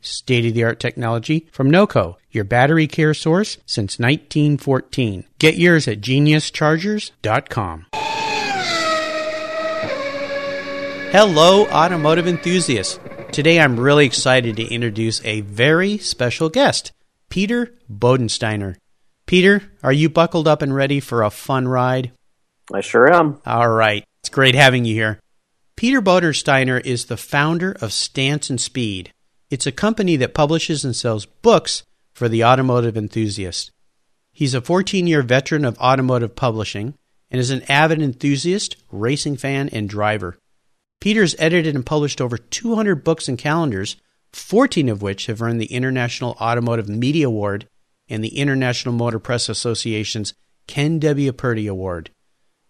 state of the art technology from NOCO, your battery care source since 1914. Get yours at geniuschargers.com. Hello, automotive enthusiasts. Today I'm really excited to introduce a very special guest, Peter Bodensteiner. Peter, are you buckled up and ready for a fun ride? I sure am. All right. It's great having you here. Peter Bodensteiner is the founder of Stance and Speed. It's a company that publishes and sells books for the automotive enthusiast. He's a 14 year veteran of automotive publishing and is an avid enthusiast, racing fan, and driver. Peter's edited and published over 200 books and calendars, 14 of which have earned the International Automotive Media Award and the International Motor Press Association's Ken W. Purdy Award.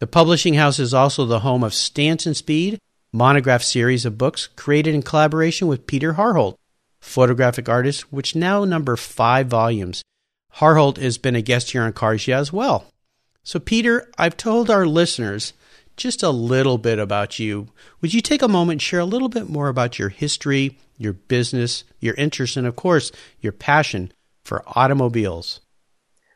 The publishing house is also the home of Stance and Speed, monograph series of books created in collaboration with Peter Harholdt, photographic artist, which now number five volumes. Harholdt has been a guest here on Cars Yeah as well. So, Peter, I've told our listeners just a little bit about you. Would you take a moment and share a little bit more about your history, your business, your interest, and of course, your passion for automobiles?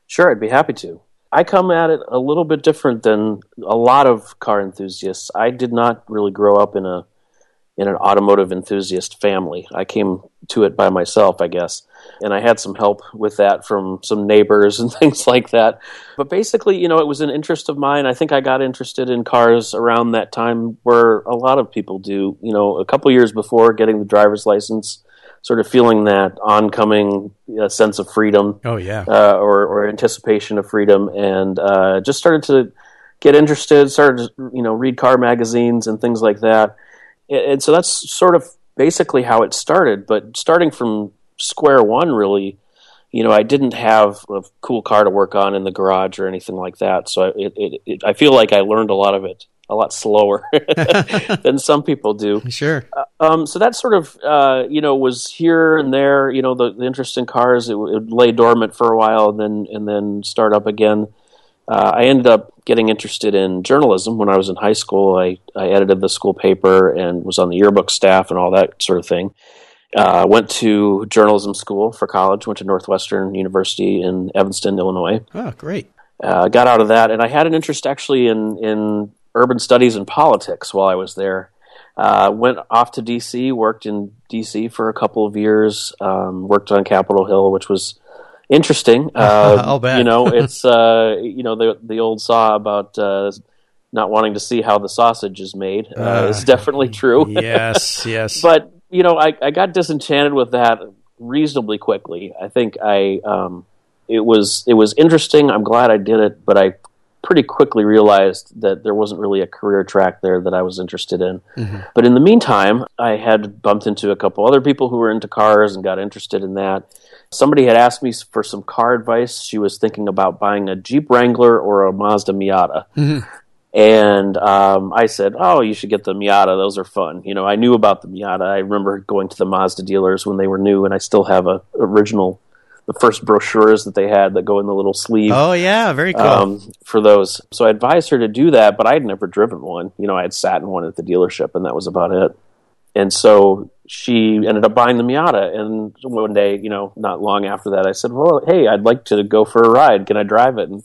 Sure, I'd be happy to. I come at it a little bit different than a lot of car enthusiasts. I did not really grow up in a in an automotive enthusiast family. I came to it by myself, I guess. And I had some help with that from some neighbors and things like that. But basically, you know, it was an interest of mine. I think I got interested in cars around that time where a lot of people do. You know, a couple years before getting the driver's license, sort of feeling that oncoming uh, sense of freedom. Oh, yeah. Uh, or, or anticipation of freedom. And uh, just started to get interested, started to, you know, read car magazines and things like that and so that's sort of basically how it started. But starting from square one, really, you know, I didn't have a cool car to work on in the garage or anything like that. So it, it, it, I feel like I learned a lot of it a lot slower than some people do. Sure. Uh, um, so that sort of, uh, you know, was here and there. You know, the, the interest in cars it, it lay dormant for a while and then and then start up again. Uh, I ended up getting interested in journalism when I was in high school. I, I edited the school paper and was on the yearbook staff and all that sort of thing. Uh, went to journalism school for college. Went to Northwestern University in Evanston, Illinois. Oh, great! Uh, got out of that, and I had an interest actually in in urban studies and politics while I was there. Uh, went off to DC, worked in DC for a couple of years. Um, worked on Capitol Hill, which was interesting. Uh, I'll bet. you know, it's uh, you know the the old saw about uh, not wanting to see how the sausage is made uh, is definitely true. yes, yes. but you know, I, I got disenchanted with that reasonably quickly. I think I um, it was it was interesting. I'm glad I did it, but I pretty quickly realized that there wasn't really a career track there that I was interested in. Mm-hmm. But in the meantime, I had bumped into a couple other people who were into cars and got interested in that. Somebody had asked me for some car advice. She was thinking about buying a Jeep Wrangler or a Mazda Miata. Mm-hmm. And um, I said, "Oh, you should get the Miata. Those are fun." You know, I knew about the Miata. I remember going to the Mazda dealers when they were new, and I still have a original the first brochures that they had that go in the little sleeve. Oh yeah, very cool. Um, for those, so I advised her to do that, but I had never driven one. You know, I had sat in one at the dealership, and that was about it. And so she ended up buying the Miata. And one day, you know, not long after that, I said, "Well, hey, I'd like to go for a ride. Can I drive it?" And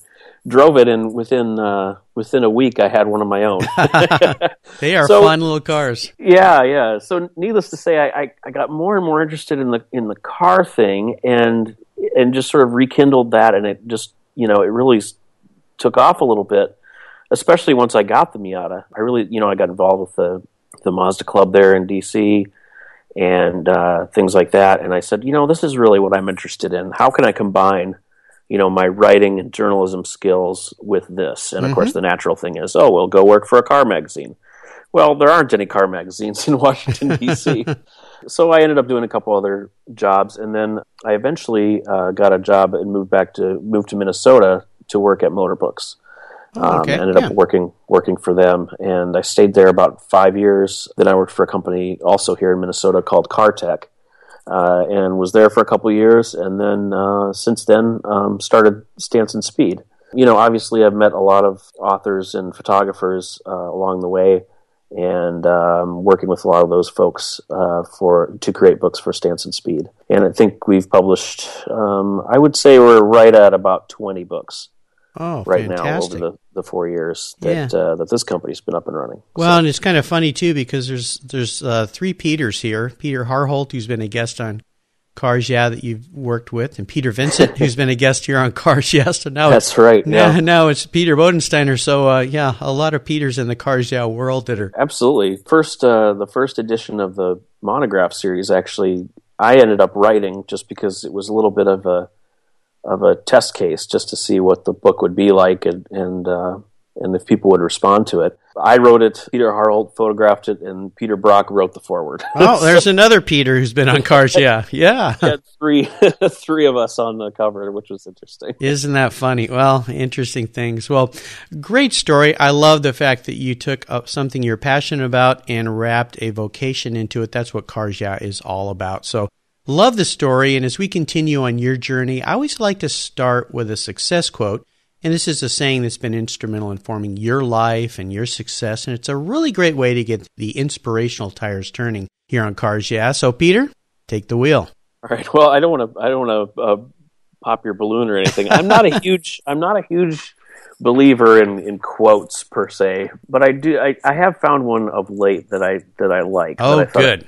drove it, and within uh, within a week, I had one of my own. they are So- fun little cars. Yeah, yeah. So needless to say, I, I, I got more and more interested in the in the car thing, and and just sort of rekindled that, and it just you know it really took off a little bit, especially once I got the Miata. I really you know I got involved with the the Mazda Club there in DC and uh, things like that, and I said, you know, this is really what I'm interested in. How can I combine you know my writing and journalism skills with this? And of course, the natural thing is, oh, well, go work for a car magazine. Well, there aren't any car magazines in Washington D.C. so I ended up doing a couple other jobs, and then I eventually uh, got a job and moved back to moved to Minnesota to work at Motorbooks. Oh, okay, Um, ended yeah. up working working for them, and I stayed there about five years. Then I worked for a company also here in Minnesota called CarTech, uh, and was there for a couple years. And then uh, since then, um, started Stance and Speed. You know, obviously, I've met a lot of authors and photographers uh, along the way, and um, working with a lot of those folks uh, for to create books for Stance and Speed. And I think we've published. Um, I would say we're right at about twenty books Oh, right now over the, the four years that uh, that this company's been up and running. Well, and it's kind of funny too because there's there's uh, three Peters here. Peter Harholdt, who's been a guest on Cars Yeah that you've worked with, and Peter Vincent, who's been a guest here on Cars Yeah. So now That's right. now, Yeah, now it's Peter Bodensteiner. So uh, yeah, a lot of Peters in the Cars Yeah world that are absolutely. First, uh, the first edition of the monograph series actually, I ended up writing just because it was a little bit of a of a test case, just to see what the book would be like and and uh, and if people would respond to it. I wrote it. Peter Harholdt photographed it, and Peter Brock wrote the foreword. oh, there's another Peter who's been on Cars Yeah, yeah. had three three of us on the cover, which was interesting. Isn't that funny? Well, interesting things. Well, great story. I love the fact that you took up something you're passionate about and wrapped a vocation into it. That's what Cars Yeah is all about. So, love the story. And as we continue on your journey, I always like to start with a success quote. And this is a saying that's been instrumental in forming your life and your success. And it's a really great way to get the inspirational tires turning here on Cars Yeah. So, Peter, take the wheel. All right. Well, I don't want to. I don't want to uh, pop your balloon or anything. I'm not a huge. I'm not a huge believer in, in quotes per se, but I do. I, I have found one of late that I that I like. Oh, I good.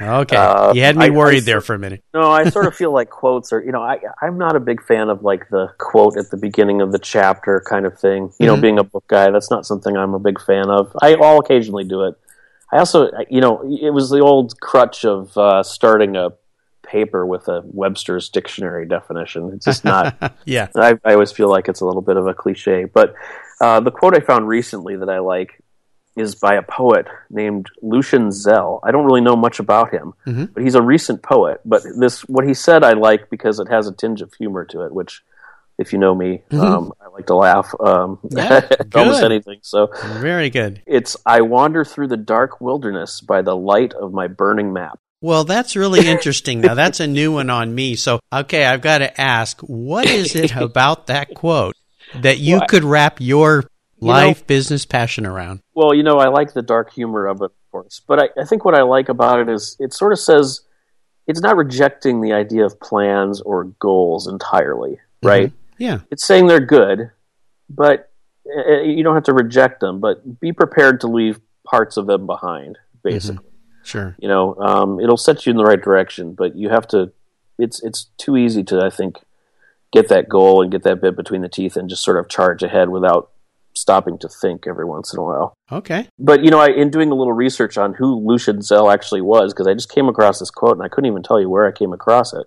Okay. Uh, you had me I- worried there for a minute. No, I sort of feel like quotes are. You know, I I'm not a big fan of like the quote at the beginning of the chapter kind of thing. You know, Mhm. being a book guy, that's not something I'm a big fan of. I, I'll occasionally do it. I also, you know, it was the old crutch of uh, starting a paper with a Webster's dictionary definition. It's just not. Yeah. I, I always feel like it's a little bit of a cliche. But uh, the quote I found recently that I like is by a poet named Lucien Zell. I don't really know much about him, Mhm. but he's a recent poet. But this, what he said, I like because it has a tinge of humor to it, which. If you know me, um, I like to laugh um, Mm-hmm. Yeah, almost anything. So Very good. it's I wander through the dark wilderness by the light of my burning map. Well, that's really interesting. Now, that's a new one on me. So, okay, I've got to ask, what is it about that quote that you Well, I- could wrap your know- life, business, passion around? Well, you know, I like the dark humor of it, of course. But I, I think what I like about it is it sort of says it's not rejecting the idea of plans or goals entirely, right? Yeah. It's saying they're good, but uh, you don't have to reject them, but be prepared to leave parts of them behind, basically. Sure. You know, um, it'll set you in the right direction, but you have to. It's it's too easy to I think get that goal and get that bit between the teeth and just sort of charge ahead without stopping to think every once in a while. Okay. But you know, I, in doing a little research on who Lucien Zell actually was, because I just came across this quote and I couldn't even tell you where I came across it.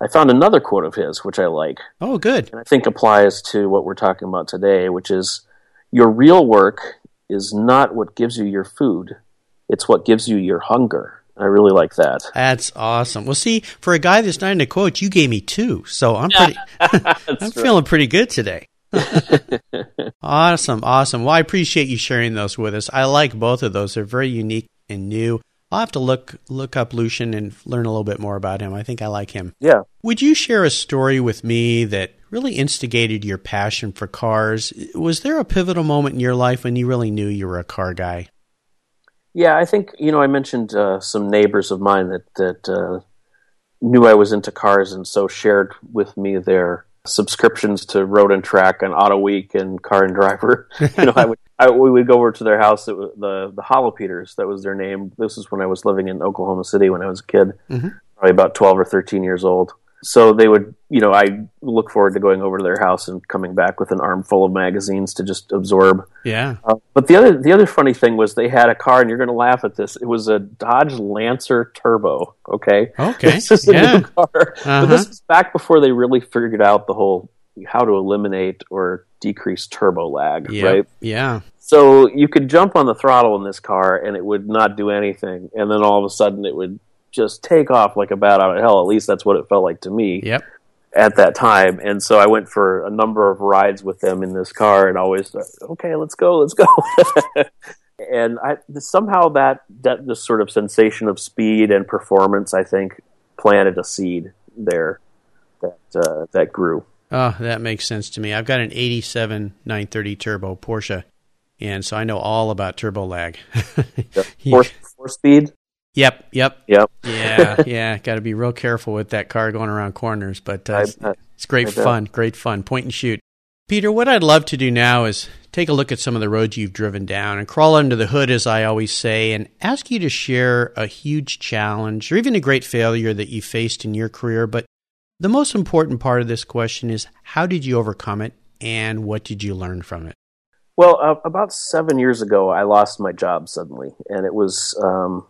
I found another quote of his, which I like, Oh, good. and I think applies to what we're talking about today, which is your real work is not what gives you your food; it's what gives you your hunger. I really like that. That's awesome. Well, see, for a guy that's not into quotes, you gave me two, so I'm pretty. I'm feeling pretty good today. awesome, awesome. Well, I appreciate you sharing those with us. I like both of those. They're very unique and new. I'll have to look look up Lucien and learn a little bit more about him. I think I like him. Yeah. Would you share a story with me that really instigated your passion for cars? Was there a pivotal moment in your life when you really knew you were a car guy? Yeah, I think you know I mentioned uh, some neighbors of mine that that uh, knew I was into cars and so shared with me their subscriptions to Road and Track and Auto Week and Car and Driver. you know, I would I, we would go over to their house. It was the the Hollow Peters. That was their name. This is when I was living in Oklahoma City when I was a kid, mm-hmm. probably about twelve or thirteen years old so they would, you know, I look forward to going over to their house and coming back with an armful of magazines to just absorb. Yeah. Uh, but the other, the other funny thing was they had a car, and you're going to laugh at this. It was a Dodge Lancer Turbo. Okay. Okay. This is yeah. new car, uh-huh. but this was back before they really figured out the whole how to eliminate or decrease turbo lag. Yep. Right. Yeah. So you could jump on the throttle in this car, and it would not do anything, and then all of a sudden it would just take off like a bat out of hell. At least that's what it felt like to me Yep. at that time. And so I went for a number of rides with them in this car, and always okay, let's go, let's go. and I somehow that that this sort of sensation of speed and performance, I think, planted a seed there that uh, that grew. Oh, that makes sense to me. I've got an 87 930 turbo Porsche, and so I know all about turbo lag. Four, four speed. Yep, yep, Yep. yeah, yeah. Got to be real careful with that car going around corners, but uh, I it's, it's great fun. Great fun. Point and shoot. Peter, what I'd love to do now is take a look at some of the roads you've driven down and crawl under the hood, as I always say, and ask you to share a huge challenge or even a great failure that you faced in your career. But the most important part of this question is how did you overcome it and what did you learn from it? Well, uh, about seven years ago, I lost my job suddenly, and it was um,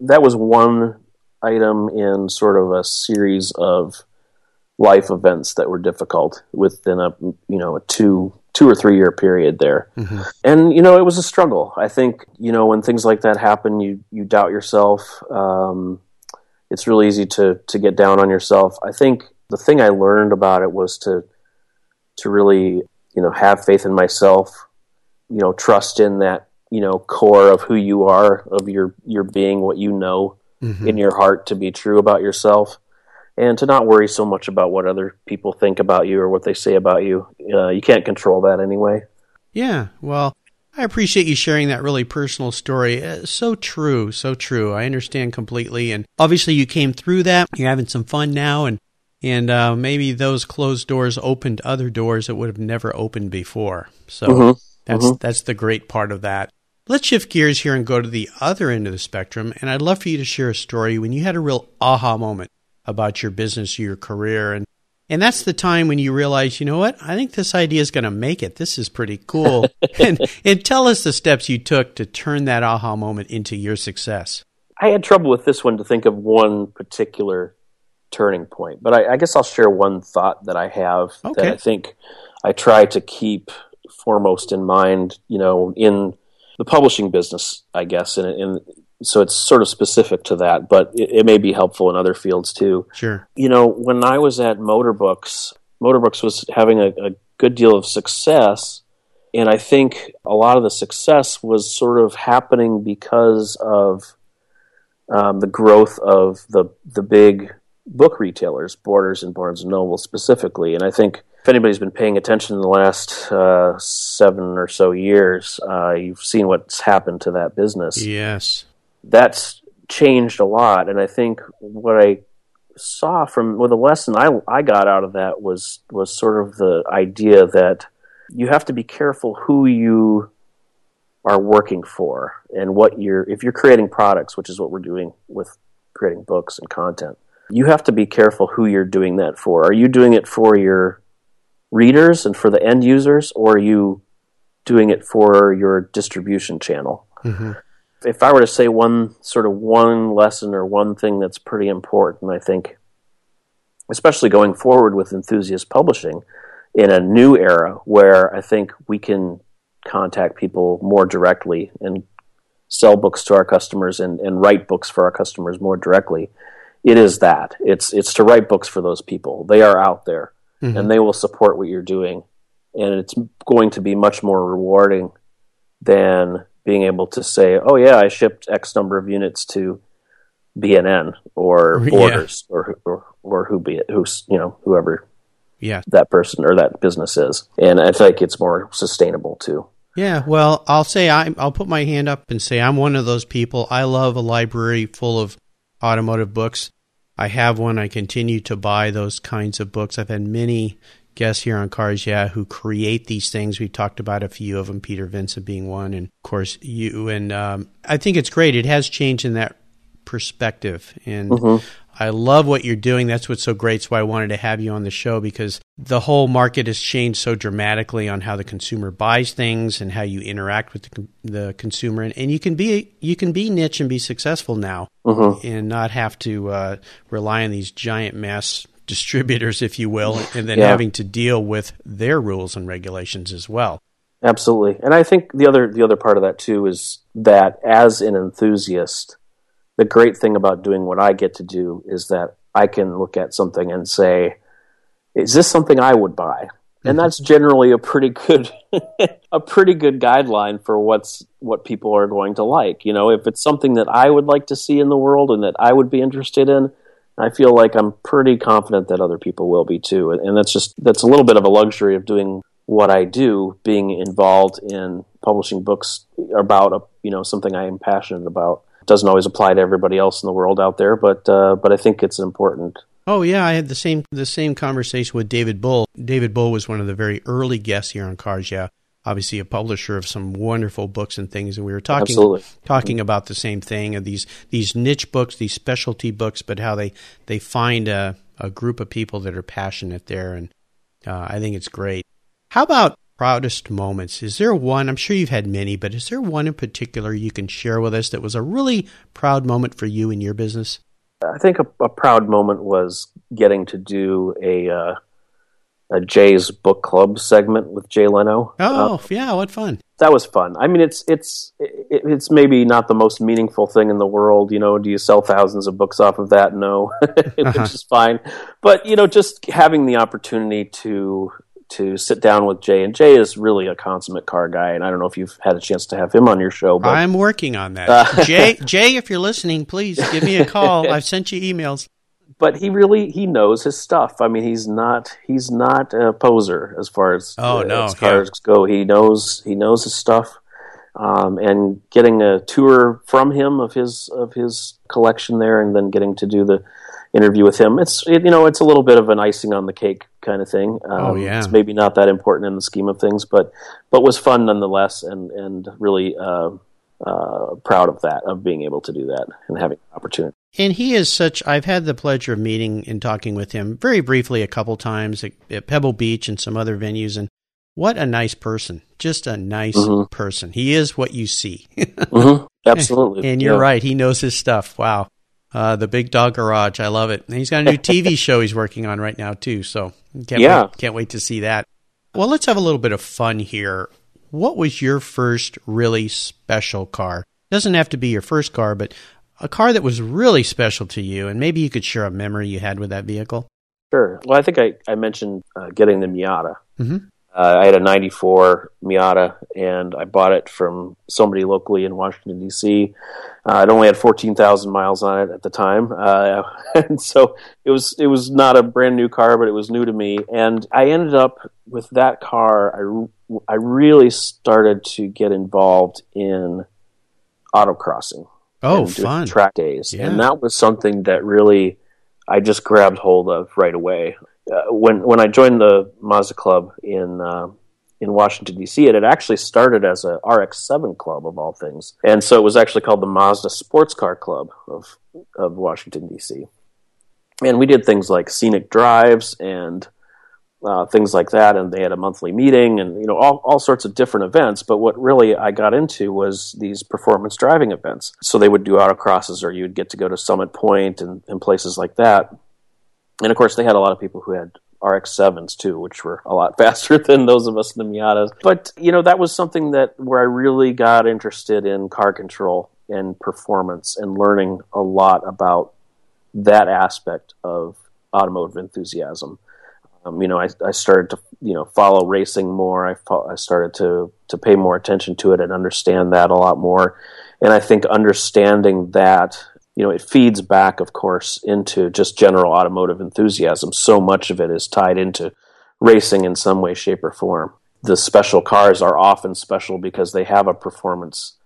that was one item in sort of a series of life events that were difficult within a you know a two two or three year period there. Mhm. and you know it was a struggle. I think you know when things like that happen you you doubt yourself. Um, it's really easy to to get down on yourself. I think the thing i learned about it was to to really you know have faith in myself you know trust in that you know core of who you are of your your being what you know Mhm. in your heart to be true about yourself and to not worry so much about what other people think about you or what they say about you uh, you can't control that anyway Yeah, well, I appreciate you sharing that really personal story. Uh, so true, so true. I understand completely, and obviously you came through that. You're having some fun now, and and uh, maybe those closed doors opened other doors that would have never opened before. So Mhm. that's Mhm. that's the great part of that. Let's shift gears here and go to the other end of the spectrum, and I'd love for you to share a story when you had a real aha moment about your business or your career, and and that's the time when you realize, you know what? I think this idea is going to make it. This is pretty cool. and, and tell us the steps you took to turn that aha moment into your success. i had trouble with this one to think of one particular turning point but i, I guess i'll share one thought that i have Okay. that i think i try to keep foremost in mind you know in the publishing business i guess and, and so it's sort of specific to that but it, it may be helpful in other fields too Sure. you know, when I was at Motorbooks, Motorbooks was having a, a good deal of success. And I think a lot of the success was sort of happening because of um, the growth of the the big book retailers, Borders and Barnes and Noble specifically. And I think if anybody's been paying attention in the last uh, seven or so years, uh, you've seen what's happened to that business Yes. that's changed a lot. And I think what I saw from well, the lesson I I got out of that was was sort of the idea that you have to be careful who you are working for and what you're if you're creating products, which is what we're doing with creating books and content. You have to be careful who you're doing that for. Are you doing it for your readers and for the end users or are you doing it for your distribution channel? hmm if I were to say one sort of one lesson or one thing that's pretty important, I think, especially going forward with enthusiast publishing in a new era where I think we can contact people more directly and sell books to our customers and, and write books for our customers more directly. It is that. It's it's to write books for those people. They are out there Mhm. and they will support what you're doing. And it's going to be much more rewarding than being able to say, "Oh yeah, I shipped X number of units to BNN or Borders yeah. or, or or who be it, who's you know whoever yeah that person or that business is, and I think it's more sustainable too. Yeah, well, I'll say I, I'll put my hand up and say I'm one of those people. I love a library full of automotive books. I have one. I continue to buy those kinds of books. I've had many guests here on Cars Yeah who create these things. We've talked about a few of them, Peter Vincent being one, and of course you. And um, I think it's great. It has changed in that perspective, and mm-hmm. I love what you're doing. That's what's so great. That's why I wanted to have you on the show because the whole market has changed so dramatically on how the consumer buys things and how you interact with the, the consumer. And, and, you can be you can be niche and be successful now, mm-hmm. and not have to uh, rely on these giant mass distributors, if you will, and then yeah. having to deal with their rules and regulations as well. Absolutely, and I think the other the other part of that too is that as an enthusiast the great thing about doing what I get to do is that I can look at something and say, is this something I would buy? And mm-hmm. that's generally a pretty good a pretty good guideline for what's what people are going to like. You know, if it's something that I would like to see in the world and that I would be interested in, I feel like I'm pretty confident that other people will be too. And that's just that's a little bit of a luxury of doing what I do, being involved in publishing books about a, you know something I am passionate about doesn't always apply to everybody else in the world out there, but uh, but I think it's important. Oh yeah, I had the same the same conversation with David Bull. David Bull was one of the very early guests here on Cars. Yeah, obviously a publisher of some wonderful books and things, and we were talking Absolutely. talking about the same thing of these these niche books, these specialty books, but how they they find a a group of people that are passionate there, and uh, I think it's great. How about proudest moments. Is there one? I'm sure you've had many, but is there one in particular you can share with us that was a really proud moment for you in your business? I think a, a proud moment was getting to do a uh, a Jay's book club segment with Jay Leno. Oh, uh, yeah, what fun! That was fun. I mean, it's it's it's maybe not the most meaningful thing in the world. You know, do you sell thousands of books off of that? No, which uh-huh. is fine. But you know, just having the opportunity to to sit down with Jay, and Jay is really a consummate car guy, and I don't know if you've had a chance to have him on your show. But I'm working on that. Uh, Jay, Jay, if you're listening, please give me a call. I've sent you emails. But he really he knows his stuff. I mean, he's not he's not a poser as far as oh uh, no as cars yeah. go. He knows he knows his stuff. Um, and getting a tour from him of his of his collection there, and then getting to do the interview with him. It's it, you know it's a little bit of an icing on the cake kind of thing. Oh, um, oh yeah, it's maybe not that important in the scheme of things, but but was fun nonetheless, and and really uh, uh, proud of that of being able to do that and having the opportunity. And he is such. I've had the pleasure of meeting and talking with him very briefly a couple times at, at Pebble Beach and some other venues, and what a nice person! Just a nice mm-hmm. person. He is what you see. mm-hmm. Absolutely, and you're yeah. right. He knows his stuff. Wow. Uh, the Big Dog Garage. I love it. And he's got a new TV show he's working on right now too. So can't yeah. wait, can't wait to see that. Well, let's have a little bit of fun here. What was your first really special car? Doesn't have to be your first car, but a car that was really special to you, and maybe you could share a memory you had with that vehicle. Sure. Well, I think I, I mentioned uh, getting the Miata. Mm-hmm. Uh, I had a 94 Miata and I bought it from somebody locally in Washington, D.C. Uh, it only had 14,000 miles on it at the time. Uh, and so it was, it was not a brand new car, but it was new to me. And I ended up with that car. I, I really started to get involved in autocrossing. Oh, fun. Track days. Yeah. And that was something that really I just grabbed hold of right away uh, when when I joined the Mazda Club in uh, in Washington D.C., it had actually started as a RX-7 club of all things, and so it was actually called the Mazda Sports Car Club of of Washington D.C. And we did things like scenic drives and uh, things like that, and they had a monthly meeting and you know all, all sorts of different events. But what really I got into was these performance driving events. So they would do autocrosses, or you'd get to go to Summit Point and, and places like that and of course, they had a lot of people who had RX sevens too, which were a lot faster than those of us in the Miatas. But you know, that was something that where I really got interested in car control and performance and learning a lot about that aspect of automotive enthusiasm. Um, you know, I, I started to you know follow racing more. I fo- I started to to pay more attention to it and understand that a lot more. And I think understanding that you know it feeds back, of course, into just general automotive enthusiasm. So much of it is tied into racing in some way, shape, or form. The special cars are often special because they have a performance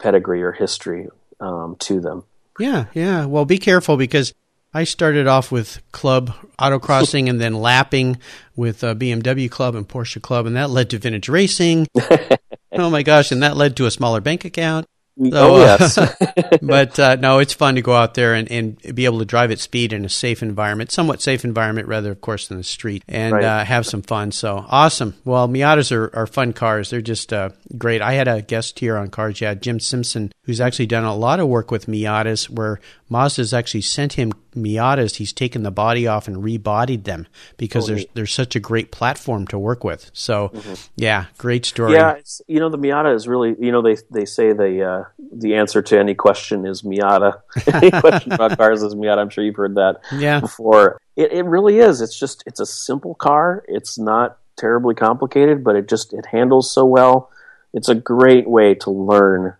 pedigree or history um, to them. Yeah, yeah. Well, be careful because I started off with club autocrossing and then lapping with uh, BMW Club and Porsche Club, and that led to vintage racing. oh my gosh! And that led to a smaller bank account. So, oh yes, uh, but uh, no, it's fun to go out there and, and be able to drive at speed in a safe environment, somewhat safe environment, rather, of course, than the street, and right. uh, have some fun. So awesome! Well, Miatas are, are fun cars. They're just uh, great. I had a guest here on Cars Yeah, Jim Simpson, who's actually done a lot of work with Miatas, where Mazda's actually sent him Miatas. He's taken the body off and rebodied them because oh, there's neat. there's such a great platform to work with. So, mm-hmm. yeah, great story. Yeah, you know the Miata is really you know they they say the uh, the answer to any question is Miata. any question about cars is Miata. I'm sure you've heard that yeah. before. It it really is. It's just it's a simple car. It's not terribly complicated, but it just it handles so well. It's a great way to learn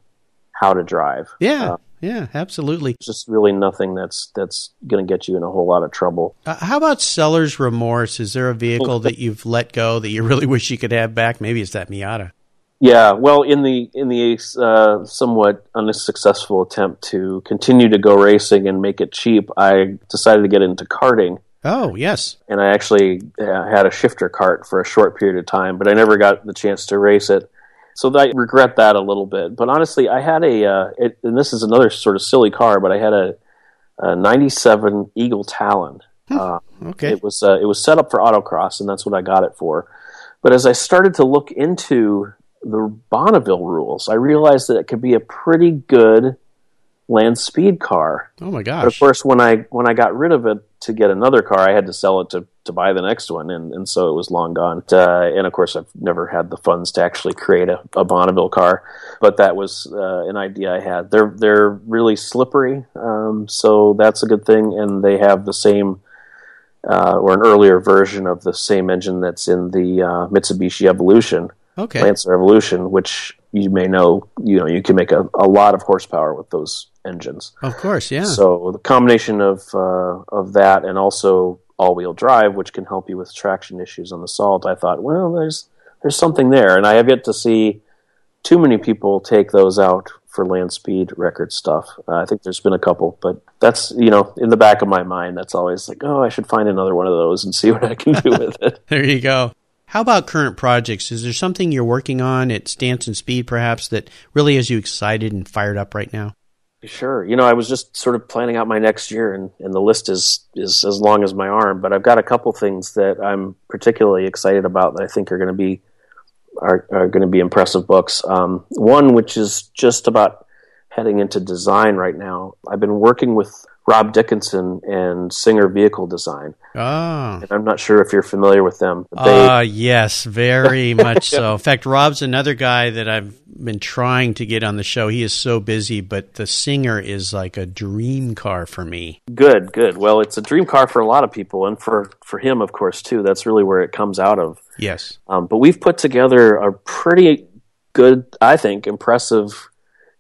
how to drive. Yeah. Uh, yeah, absolutely. Just really nothing that's that's going to get you in a whole lot of trouble. Uh, how about seller's remorse? Is there a vehicle that you've let go that you really wish you could have back? Maybe it's that Miata. Yeah, well, in the in the uh, somewhat unsuccessful attempt to continue to go racing and make it cheap, I decided to get into karting. Oh yes, and I actually uh, had a shifter kart for a short period of time, but I never got the chance to race it. So I regret that a little bit. But honestly, I had a, uh, it, and this is another sort of silly car, but I had a, a '97 Eagle Talon. Hmm. Uh, okay, it was uh, it was set up for autocross, and that's what I got it for. But as I started to look into the Bonneville rules, I realized that it could be a pretty good land speed car. Oh my gosh! But of course, when I when I got rid of it to get another car, I had to sell it to to buy the next one, and, and so it was long gone. Uh, and of course, I've never had the funds to actually create a, a Bonneville car, but that was uh, an idea I had. They're they're really slippery, um, so that's a good thing, and they have the same. Uh, or an earlier version of the same engine that's in the uh, Mitsubishi Evolution, okay. Lancer Evolution, which you may know, you know, you can make a, a lot of horsepower with those engines. Of course, yeah. So the combination of uh, of that and also all wheel drive, which can help you with traction issues on the salt, I thought, well, there's there's something there, and I have yet to see too many people take those out for land speed record stuff. Uh, I think there's been a couple, but that's you know in the back of my mind, that's always like, oh, I should find another one of those and see what I can do with it. there you go. How about current projects? Is there something you're working on at Stance and Speed, perhaps, that really has you excited and fired up right now? Sure. You know, I was just sort of planning out my next year, and, and the list is is as long as my arm. But I've got a couple things that I'm particularly excited about that I think are going to be are, are going to be impressive books. Um, one, which is just about heading into design right now. I've been working with Rob Dickinson and Singer Vehicle Design. Ah. And I'm not sure if you're familiar with them. Ah, uh, yes, very much so. In fact, Rob's another guy that I've been trying to get on the show. He is so busy, but the Singer is like a dream car for me. Good, good. Well, it's a dream car for a lot of people, and for, for him, of course, too. That's really where it comes out of. Yes. Um, but we've put together a pretty good, I think, impressive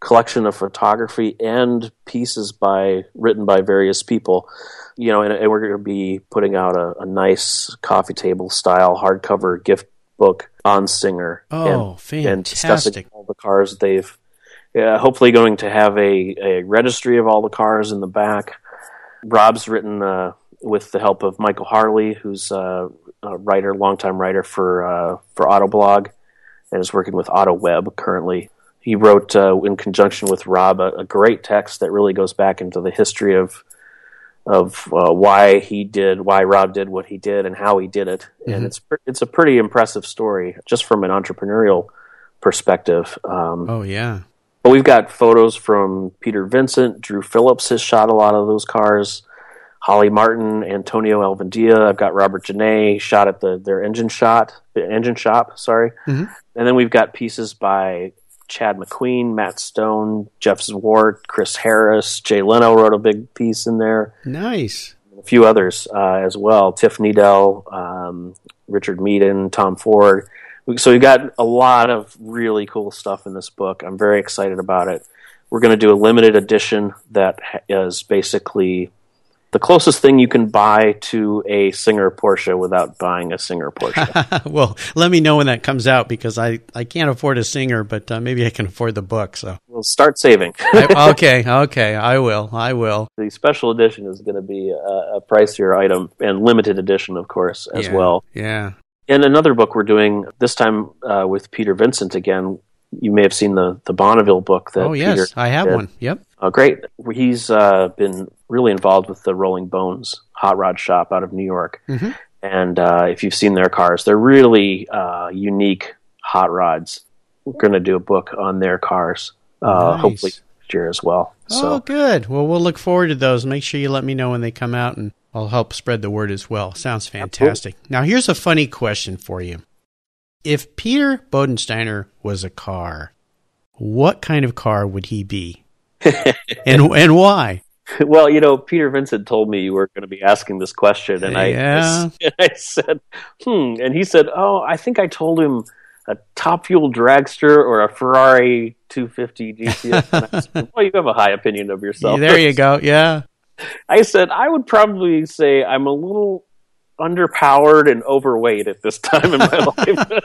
collection of photography and pieces by written by various people. You know, and, and we're going to be putting out a, a, nice coffee table style hardcover gift book on Singer. Oh, and, fantastic! And discussing all the cars they've. Yeah, hopefully, going to have a, a registry of all the cars in the back. Rob's written uh, with the help of Michael Harley, who's a, a writer, longtime writer for uh, for Autoblog, and is working with AutoWeb currently he wrote uh, in conjunction with Rob a, a, great text that really goes back into the history of of uh, why he did why Rob did what he did and how he did it, mm-hmm. and it's it's a pretty impressive story just from an entrepreneurial perspective. Um, oh yeah. But we've got photos from Peter Vincent, Drew Phillips has shot a lot of those cars. Holly Martin, Antonio Alvendia. I've got Robert Janae shot at the their engine shot, the engine shop. Sorry, mm-hmm. and then we've got pieces by Chad McQueen, Matt Stone, Jeff Zwart, Chris Harris, Jay Leno wrote a big piece in there. Nice. A few others uh, as well. Tiff Needell, um, Richard Meaden, Tom Ford. So we've got a lot of really cool stuff in this book. I'm very excited about it. We're going to do a limited edition that is basically the closest thing you can buy to a Singer Porsche without buying a Singer Porsche. well, let me know when that comes out because I, I can't afford a Singer, but uh, maybe I can afford the book. So we'll start saving. I, okay, okay, I will. I will. The special edition is going to be a, a pricier item and limited edition, of course, as yeah, well. Yeah. And another book we're doing this time uh, with Peter Vincent again. You may have seen the the Bonneville book that. Oh yes, Peter I have did. one. Yep. Oh, great. He's uh, been really involved with the Rolling Bones hot rod shop out of New York. Mm-hmm. And uh, if you've seen their cars, they're really uh, unique hot rods. We're going to do a book on their cars, uh, Nice. hopefully next year as well. Oh, So, good. Well, we'll look forward to those. Make sure you let me know when they come out, and I'll help spread the word as well. Sounds fantastic. Now, here's a funny question for you. If Peter Bodensteiner was a car, what kind of car would he be? and and why? well, you know, Peter Vincent told me you were going to be asking this question, and I, Yeah. I said, "Hmm," and he said, "Oh, I think I told him a Top Fuel dragster or a Ferrari 250 GTS." I said, well, you have a high opinion of yourself. there you go. Yeah. I said I would probably say I'm a little underpowered and overweight at this time in my life.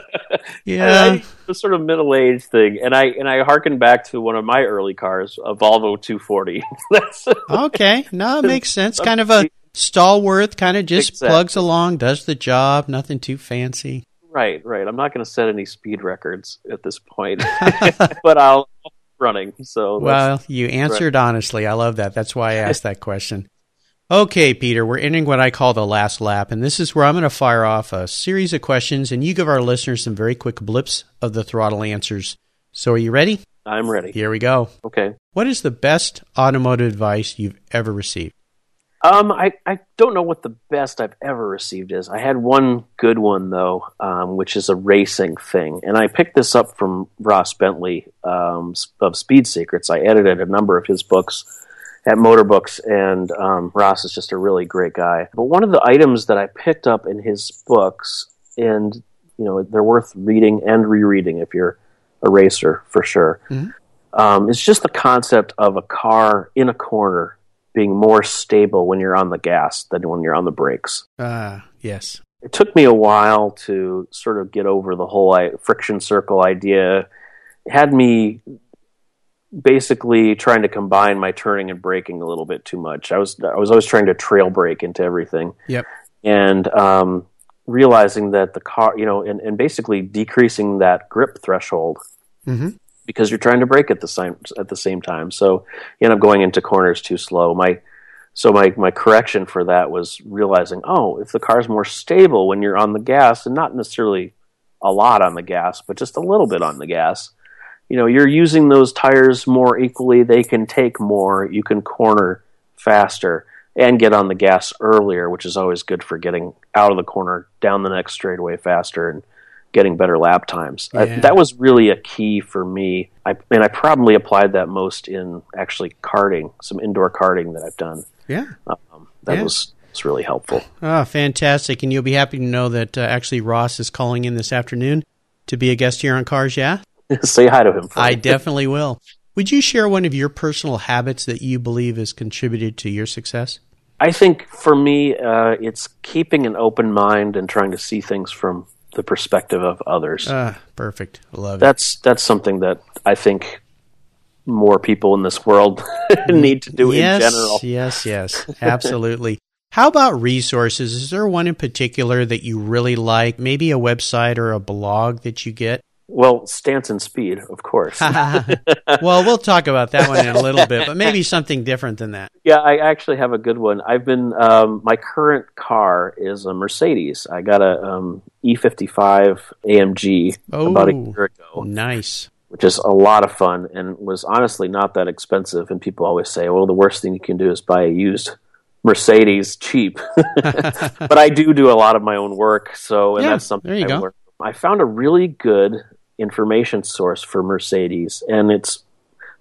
Yeah. I- the sort of middle aged thing, and I and I harken back to one of my early cars, a Volvo 240. That's Okay. No, it makes sense. Kind of a stalwart, kind of just Exactly. plugs along, does the job, nothing too fancy. right, right. I'm not going to set any speed records at this point, but I'll running. So Well, you answered honestly. I love that. That's why I asked that question. Okay, Peter, we're entering what I call the last lap, and this is where I'm going to fire off a series of questions, and you give our listeners some very quick blips of the throttle answers. So, are you ready? I'm ready. Here we go. Okay. What is the best automotive advice you've ever received? Um, I, I don't know what the best I've ever received is. I had one good one though, um, which is a racing thing, and I picked this up from Ross Bentley um, of Speed Secrets. I edited a number of his books at Motor Books, and um, Ross is just a really great guy. But one of the items that I picked up in his books, and you know they're worth reading and rereading if you're a racer for sure. Mhm. Um, it's just the concept of a car in a corner being more stable when you're on the gas than when you're on the brakes. Ah, yes. It took me a while to sort of get over the whole I- friction circle idea. It had me basically trying to combine my turning and braking a little bit too much. I was I was always trying to trail brake into everything Yep. and um, realizing that the car, you know, and, and basically decreasing that grip threshold hmm because you're trying to brake at the same at the same time. So you end up going into corners too slow. My so my my correction for that was realizing, oh, if the car's more stable when you're on the gas, and not necessarily a lot on the gas, but just a little bit on the gas, you know, you're using those tires more equally. They can take more. You can corner faster and get on the gas earlier, which is always good for getting out of the corner, down the next straightaway faster, and getting better lap times. I- that was really a key for me. I, and I probably applied that most in actually karting, some indoor karting that I've done. Yeah. Um, that Yeah. was, was really helpful. Ah, fantastic. And you'll be happy to know that uh, actually Ross is calling in this afternoon to be a guest here on Cars Yeah? Say hi to him. For I definitely will. Would you share one of your personal habits that you believe has contributed to your success? I think for me, uh, it's keeping an open mind and trying to see things from the perspective of others. Ah, perfect. Love it. that's that's something that I think more people in this world need to do yes, in general. Yes, yes, absolutely. How about resources? Is there one in particular that you really like? Maybe a website or a blog that you get? Well, stance and speed, of course. well, we'll talk about that one in a little bit, but maybe something different than that. yeah, I actually have a good one. I've been um, my current car is a Mercedes. I got a um, E55 AMG about a Oh. year ago. Nice. which is a lot of fun and was honestly not that expensive. And people always say, well, the worst thing you can do is buy a used Mercedes cheap. but I do do a lot of my own work, so and Yeah, that's something I go. I found a really good information source for Mercedes, and it's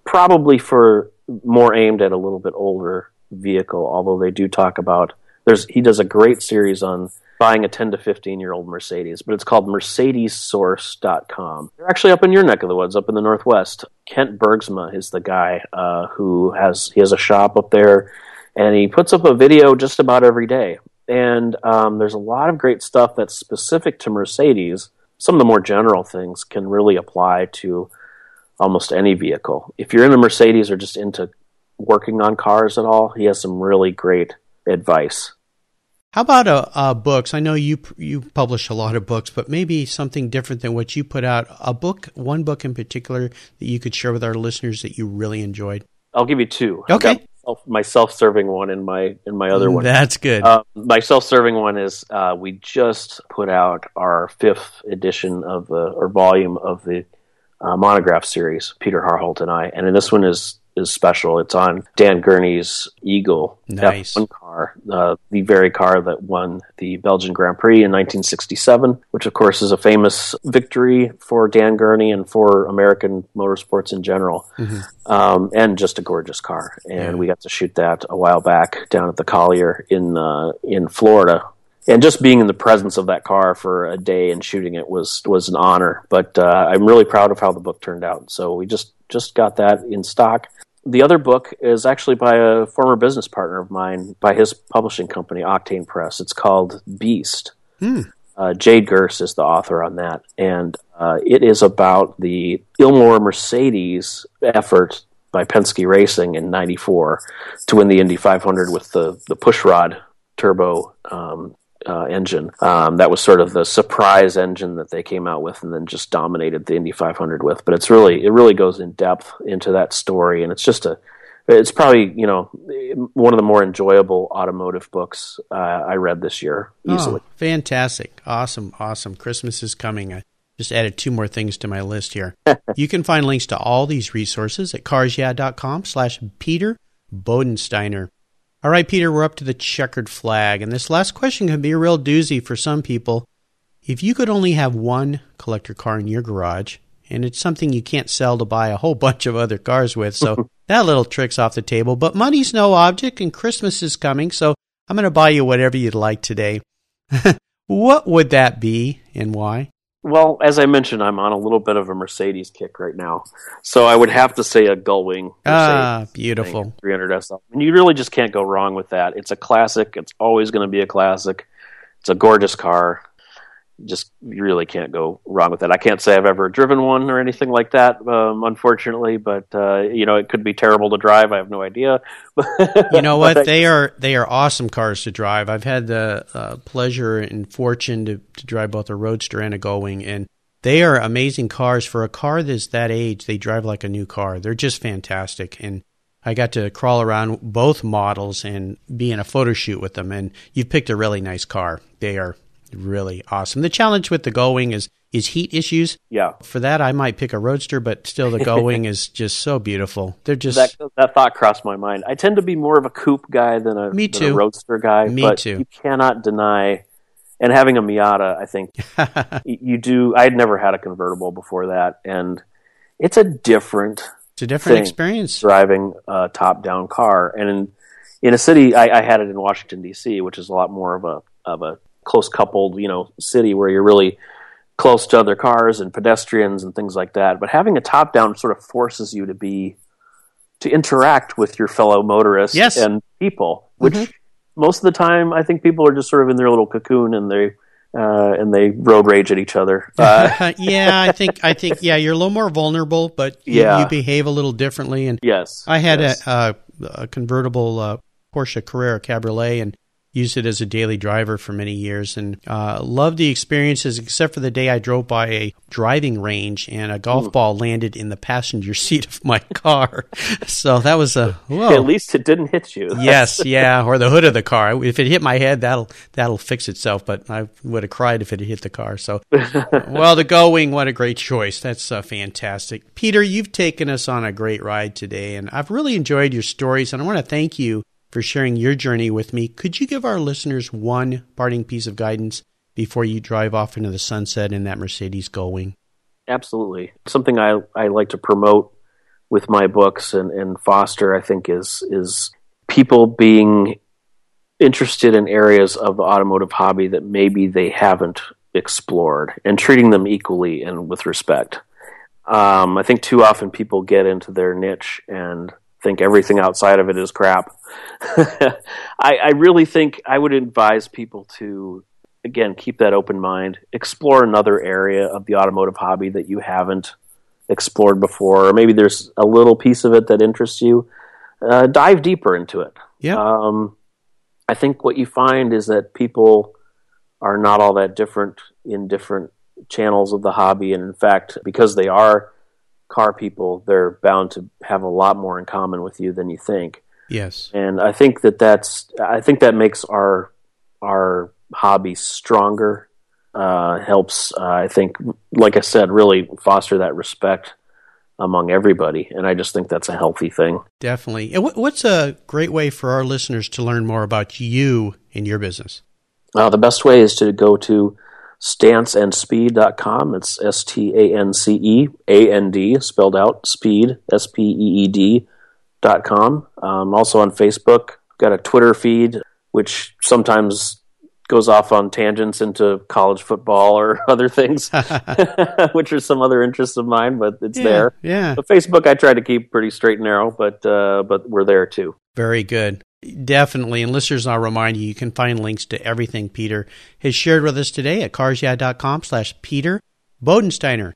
probably for more aimed at a little bit older vehicle, although they do talk about there's he does a great series on buying a 10 to 15 year old Mercedes, but it's called MercedesSource.com. They're actually up in your neck of the woods, up in the Northwest. Kent Bergsma is the guy uh, who has he has a shop up there, and he puts up a video just about every day. And um, there's a lot of great stuff that's specific to Mercedes. Some of the more general things can really apply to almost any vehicle. If you're in a Mercedes or just into working on cars at all, he has some really great advice. How about uh, uh, books? I know you you publish a lot of books, but maybe something different than what you put out. A book, one book in particular that you could share with our listeners that you really enjoyed. I'll give you two. Okay. My self-serving one and my and my other one. That's good. Uh, my self-serving one is uh, we just put out our fifth edition of the or volume of the uh, monograph series, Peter Harholdt and I, and this one is is special. It's on Dan Gurney's Eagle nice. F1 car, uh, the very car that won the Belgian Grand Prix in 1967, which of course is a famous victory for Dan Gurney and for American motorsports in general, mm-hmm. um, and just a gorgeous car. And yeah. we got to shoot that a while back down at the Collier in uh, in Florida and just being in the presence of that car for a day and shooting it was was an honor. But uh, I'm really proud of how the book turned out. So we just just got that in stock. The other book is actually by a former business partner of mine, by his publishing company, Octane Press. It's called Beast. Hmm. Uh, Jade Gurss is the author on that, and uh, it is about the Ilmor Mercedes effort by Penske Racing in '94 to win the Indy 500 with the the pushrod turbo um, uh, engine. Um, that was sort of the surprise engine that they came out with, and then just dominated the Indy 500 with. But it's really it really goes in depth into that story, and it's just a it's probably you know one of the more enjoyable automotive books uh, I read this year easily. Oh, fantastic, awesome, awesome! Christmas is coming. I just added two more things to my list here. you can find links to all these resources at carsyeah.com slash Peter Bodensteiner. All right, Peter, we're up to the checkered flag, and this last question can be a real doozy for some people. If you could only have one collector car in your garage, and it's something you can't sell to buy a whole bunch of other cars with, so that little trick's off the table. But money's no object, and Christmas is coming, so I'm going to buy you whatever you'd like today. what would that be, and why? Well, as I mentioned, I'm on a little bit of a Mercedes kick right now, so I would have to say a Gullwing. ah, beautiful 300 SL. And you really just can't go wrong with that. It's a classic. It's always going to be a classic. It's a gorgeous car just you really can't go wrong with it. I can't say I've ever driven one or anything like that, um, unfortunately. But uh, you know, it could be terrible to drive. I have no idea. you know what? They are they are awesome cars to drive. I've had the uh, pleasure and fortune to, to drive both a Roadster and a Gullwing, and they are amazing cars for a car that's that age. They drive like a new car. They're just fantastic, and I got to crawl around both models and be in a photo shoot with them. And you've picked a really nice car. They are really awesome. The challenge with the Gullwing is is heat issues. Yeah. For that, I might pick a Roadster, but still, the Gullwing is just so beautiful. They're just that, that thought crossed my mind. I tend to be more of a coupe guy than a, Me too. A Roadster guy. Me but too. You cannot deny. And having a Miata, I think you do. I had never had a convertible before that, and it's a different. It's a different experience driving a top-down car, and in in a city, I, I had it in Washington D.C., which is a lot more of a of a close coupled, you know, city where you're really close to other cars and pedestrians and things like that. But having a top down sort of forces you to be to interact with your fellow motorists yes. and people, which mm-hmm. most of the time I think people are just sort of in their little cocoon and they uh, and they road rage at each other. Uh, yeah, I think I think yeah, you're a little more vulnerable, but you, yeah. you behave a little differently. And yes, I had yes. A, a, a, convertible uh, Porsche Carrera Cabriolet, and used it as a daily driver for many years and uh, loved the experiences except for the day I drove by a driving range and a golf Ooh. ball landed in the passenger seat of my car. so that was a whoa. At least it didn't hit you. yes, yeah, or the hood of the car. If it hit my head, that'll that'll fix itself. But I would have cried if it had hit the car. So, well, the Gullwing, what a great choice. That's uh, fantastic, Peter. You've taken us on a great ride today, and I've really enjoyed your stories. And I want to thank you for sharing your journey with me. Could you give our listeners one parting piece of guidance before you drive off into the sunset in that Mercedes Gullwing? Absolutely. Something I, I like to promote with my books and, and foster, I think, is is people being interested in areas of the automotive hobby that maybe they haven't explored and treating them equally and with respect. Um, I think too often people get into their niche and think everything outside of it is crap. I, I really think I would advise people to, again, keep that open mind, explore another area of the automotive hobby that you haven't explored before, or maybe there's a little piece of it that interests you. Uh, dive deeper into it. Yeah. Um, I think what you find is that people are not all that different in different channels of the hobby, and in fact, because they are car people, they're bound to have a lot more in common with you than you think. Yes. And I think that that's I think that makes our our hobby stronger. Uh, helps uh, I think, like I said, really foster that respect among everybody, and I just think that's a healthy thing. Definitely. And what's a great way for our listeners to learn more about you and your business? Uh, the best way is to go to stanceandspeed.com. It's S T A N C E A N D, spelled out, speed, S P E E D dot com. Um, also on Facebook, got a Twitter feed, which sometimes goes off on tangents into college football or other things, which are some other interests of mine, but it's yeah, there. Yeah. But Facebook, I try to keep pretty straight and narrow, but uh, but we're there too. Very good. Definitely. And listeners, I'll remind you, you can find links to everything Peter has shared with us today at carsyeah.com slash Peter Bodensteiner.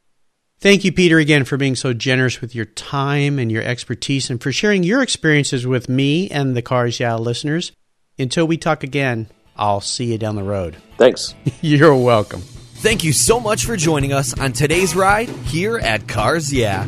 Thank you, Peter, again for being so generous with your time and your expertise and for sharing your experiences with me and the Cars Yeah listeners. Until we talk again, I'll see you down the road. Thanks. You're welcome. Thank you so much for joining us on today's ride here at Cars Yeah.